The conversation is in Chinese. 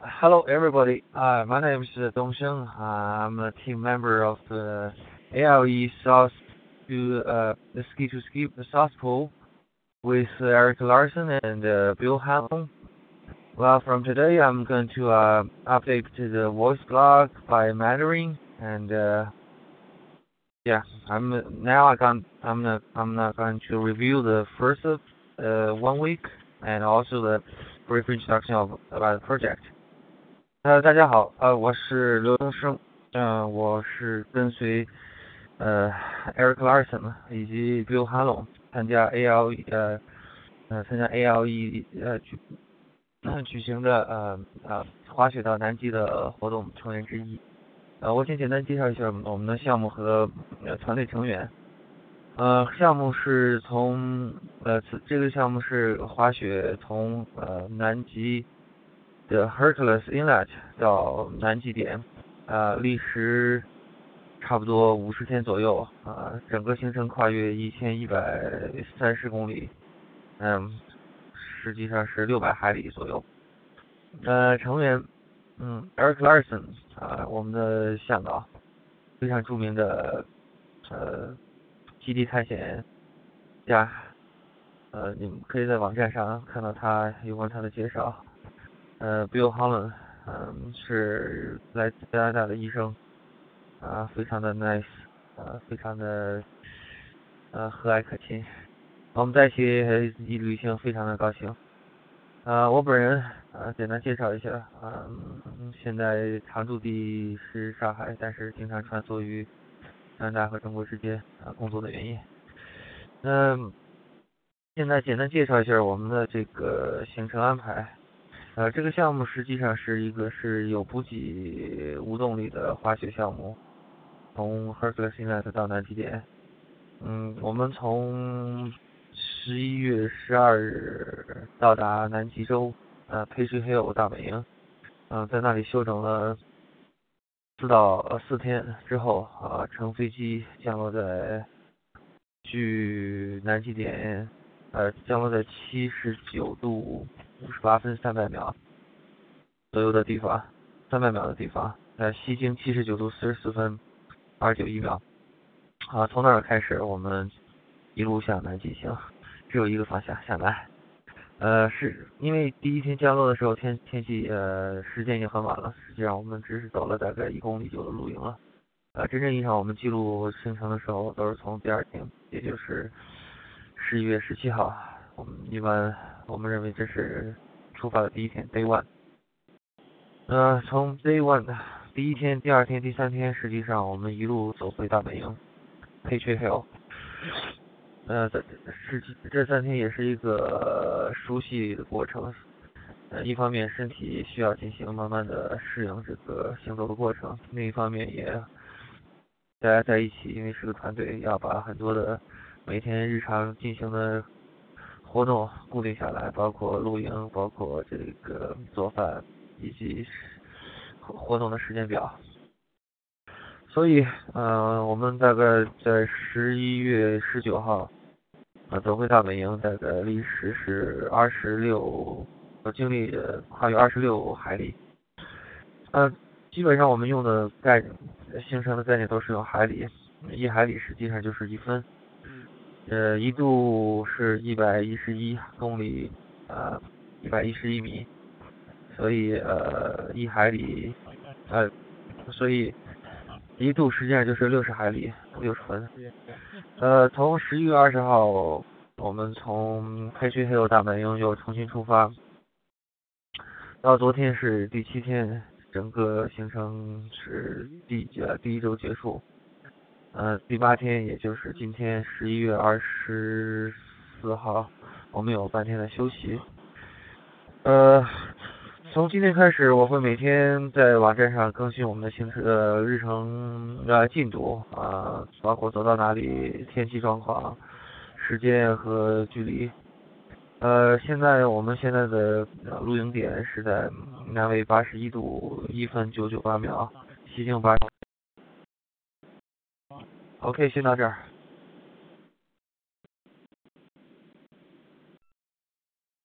Hello, everybody. Uh, my name is uh, Dongsheng. Uh, I'm a team member of the ALE South to uh, the Ski to Ski South Pool with Eric Larson and uh, Bill Hamilton. Well, from today, I'm going to uh, update to the voice blog by Mandarin, and yeah, I'm now I can I'm not I'm not going to review the first one week and also the brief introduction of about the project. 呃，大家好，呃，我是刘东升，嗯、呃，我是跟随呃 Eric Larson 以及 Bill Hallon 参加 ALE 呃呃参加 ALE 呃举举行的呃呃滑雪到南极的活动成员之一。呃，我先简单介绍一下我们的项目和呃团队成员。呃，项目是从呃这个项目是滑雪从呃南极。的 Hercules Inlet 到南极点，呃，历时差不多五十天左右，啊，整个行程跨越一千一百三十公里，嗯，实际上是六百海里左右。呃，成员，嗯，Eric Larson 啊，我们的向导，非常著名的呃基地探险家，呃，你们可以在网站上看到他有关他的介绍。呃，Bill Holland，嗯，是来自加拿大的医生，啊，非常的 nice，啊，非常的呃和蔼可亲，我们在一起一旅行非常的高兴。啊，我本人啊，简单介绍一下，啊，现在常驻地是上海，但是经常穿梭于加拿大和中国之间啊，工作的原因。嗯，现在简单介绍一下我们的这个行程安排。呃，这个项目实际上是一个是有补给无动力的滑雪项目，从 Hercules Inlet 到南极点。嗯，我们从十一月十二日到达南极洲，呃，Page Hill 大本营，嗯，在那里休整了四到呃四天之后，啊，乘飞机降落在距南极点，呃，降落在七十九度。十八分三百秒左右的地方，三百秒的地方，在，西经七十九度四十四分二十九一秒。啊，从那儿开始，我们一路向南进行，只有一个方向向南。呃，是因为第一天降落的时候天天气呃时间已经很晚了，实际上我们只是走了大概一公里就露营了。呃，真正意义上我们记录行程的时候都是从第二天，也就是十一月十七号，我们一般。我们认为这是出发的第一天，Day One。呃，从 Day One 第一天、第二天、第三天，实际上我们一路走回大本营，Patriot Hill。呃，这实际这三天也是一个熟悉的过程。呃，一方面身体需要进行慢慢的适应这个行走的过程，另一方面也大家在一起，因为是个团队，要把很多的每天日常进行的。活动固定下来，包括露营，包括这个做饭，以及活动的时间表。所以，呃，我们大概在十一月十九号，啊，走回大本营，大概历时是二十六，经历跨越二十六海里。呃，基本上我们用的概形成的概念都是用海里，一海里实际上就是一分。呃，一度是一百一十一公里，呃，一百一十一米，所以呃，一海里，呃，所以一度实际上就是六十海里，六十分。呃，从十一月二十号，我们从黑区黑有大本营又重新出发，到昨天是第七天，整个行程是第呃第一周结束。呃，第八天，也就是今天十一月二十四号，我们有半天的休息。呃，从今天开始，我会每天在网站上更新我们的行程呃日程呃进度啊，包括走到哪里、天气状况、时间和距离。呃，现在我们现在的露营点是在南纬八十一度一分九九八秒，西经八。ok 先到这儿。